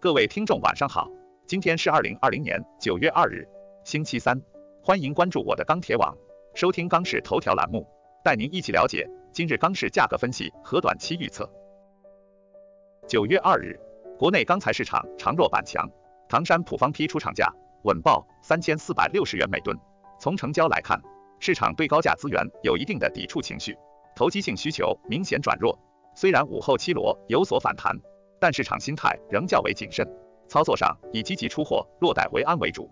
各位听众晚上好，今天是二零二零年九月二日，星期三，欢迎关注我的钢铁网，收听钢市头条栏目，带您一起了解今日钢市价格分析和短期预测。九月二日，国内钢材市场长弱板强，唐山普方坯出厂价稳报三千四百六十元每吨。从成交来看，市场对高价资源有一定的抵触情绪，投机性需求明显转弱。虽然午后期螺有所反弹，但市场心态仍较为谨慎，操作上以积极出货、落袋为安为主。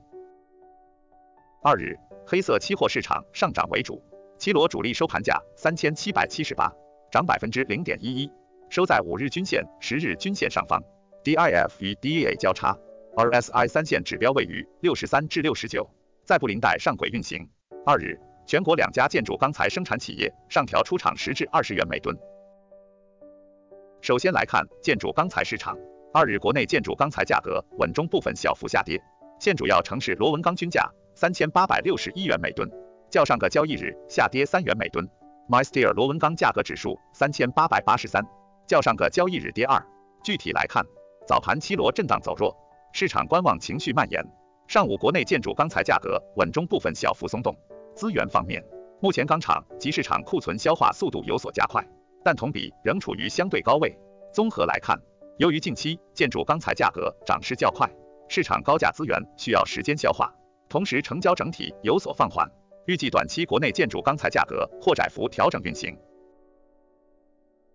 二日，黑色期货市场上涨为主，期螺主力收盘价三千七百七十八，涨百分之零点一一，收在五日均线、十日均线上方，DIF 与 DEA 交叉，RSI 三线指标位于六十三至六十九，在布林带上轨运行。二日，全国两家建筑钢材生产企业上调出厂十至二十元每吨。首先来看建筑钢材市场，二日国内建筑钢材价格稳中部分小幅下跌，现主要城市螺纹钢均价三千八百六十一元每吨，较上个交易日下跌三元每吨。MySteel 螺纹钢价格指数三千八百八十三，较上个交易日跌二。具体来看，早盘期螺震荡走弱，市场观望情绪蔓延。上午国内建筑钢材价格稳中部分小幅松动。资源方面，目前钢厂及市场库存消化速度有所加快。但同比仍处于相对高位。综合来看，由于近期建筑钢材价格涨势较快，市场高价资源需要时间消化，同时成交整体有所放缓，预计短期国内建筑钢材价格或窄幅调整运行。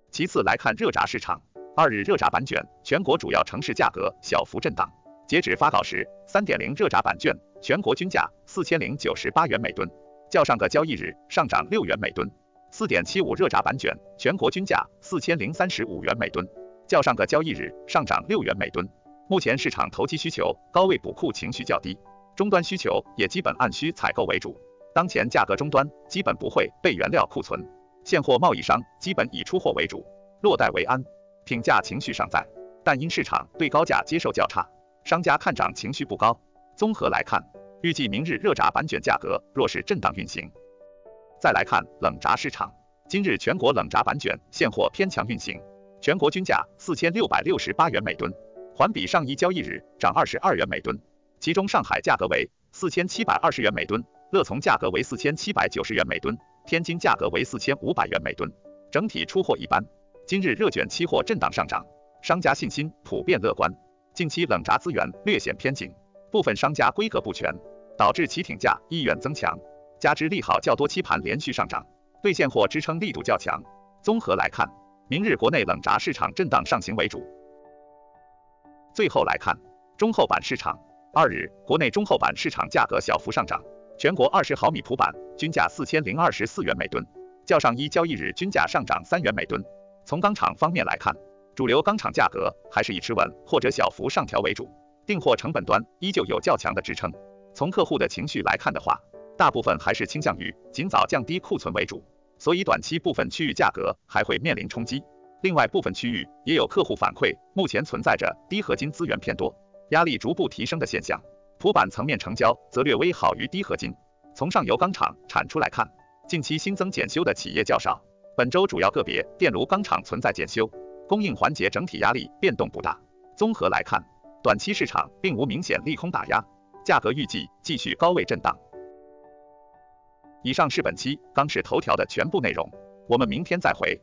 其次来看热轧市场，二日热轧板卷全国主要城市价格小幅震荡，截止发稿时，三点零热轧板卷全国均价四千零九十八元每吨，较上个交易日上涨六元每吨。四点七五热轧板卷全国均价四千零三十五元每吨，较上个交易日上涨六元每吨。目前市场投机需求高位补库情绪较低，终端需求也基本按需采购为主。当前价格终端基本不会被原料库存，现货贸易商基本以出货为主，落袋为安。品价情绪尚在，但因市场对高价接受较差，商家看涨情绪不高。综合来看，预计明日热轧板卷价格若是震荡运行。再来看冷轧市场，今日全国冷轧板卷现货偏强运行，全国均价四千六百六十八元每吨，环比上一交易日涨二十二元每吨。其中上海价格为四千七百二十元每吨，乐从价格为四千七百九十元每吨，天津价格为四千五百元每吨。整体出货一般。今日热卷期货震荡上涨，商家信心普遍乐观。近期冷轧资源略显偏紧，部分商家规格不全，导致其挺价意愿增强。加之利好较多，期盘连续上涨，对现货支撑力度较强。综合来看，明日国内冷轧市场震荡上行为主。最后来看中厚板市场，二日国内中厚板市场价格小幅上涨，全国二十毫米普板均价四千零二十四元每吨，较上一交易日均价上涨三元每吨。从钢厂方面来看，主流钢厂价格还是以持稳或者小幅上调为主，订货成本端依旧有较强的支撑。从客户的情绪来看的话，大部分还是倾向于尽早降低库存为主，所以短期部分区域价格还会面临冲击。另外部分区域也有客户反馈，目前存在着低合金资源偏多，压力逐步提升的现象。普板层面成交则略微好于低合金。从上游钢厂产出来看，近期新增检修的企业较少，本周主要个别电炉钢厂存在检修，供应环节整体压力变动不大。综合来看，短期市场并无明显利空打压，价格预计继续高位震荡。以上是本期央视头条的全部内容，我们明天再会。